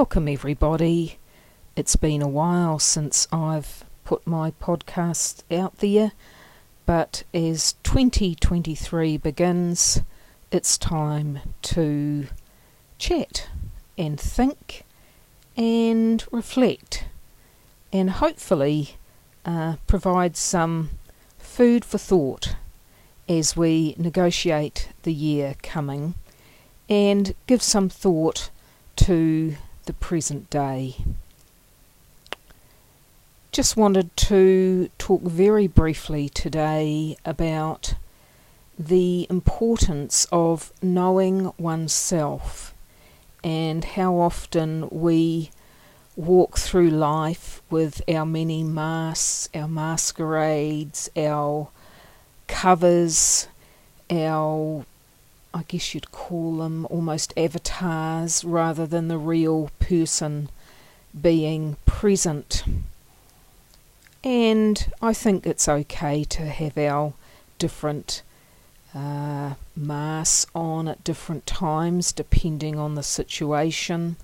Welcome, everybody. It's been a while since I've put my podcast out there, but as 2023 begins, it's time to chat and think and reflect and hopefully uh, provide some food for thought as we negotiate the year coming and give some thought to the present day. Just wanted to talk very briefly today about the importance of knowing oneself and how often we walk through life with our many masks, our masquerades, our covers, our I guess you'd call them almost avatars rather than the real person being present. And I think it's okay to have our different uh, masks on at different times depending on the situation.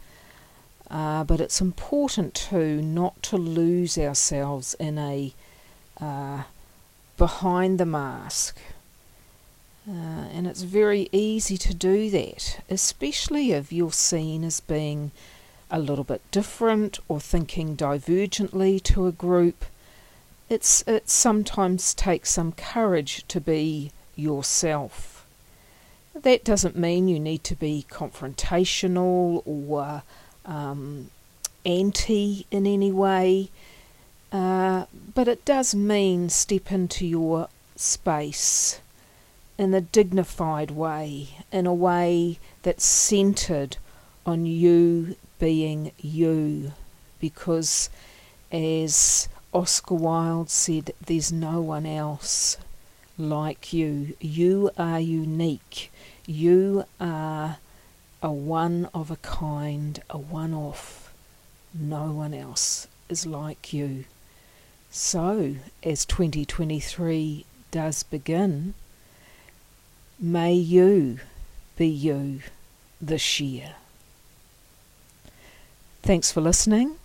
Uh, but it's important too not to lose ourselves in a uh, behind the mask uh, and it's very easy to do that, especially if you're seen as being a little bit different or thinking divergently to a group. It's, it sometimes takes some courage to be yourself. That doesn't mean you need to be confrontational or um, anti in any way, uh, but it does mean step into your space in a dignified way, in a way that's centered on you being you. Because, as Oscar Wilde said, there's no one else like you. You are unique. You are a one of a kind, a one off. No one else is like you. So, as 2023 does begin, May you be you this year. Thanks for listening.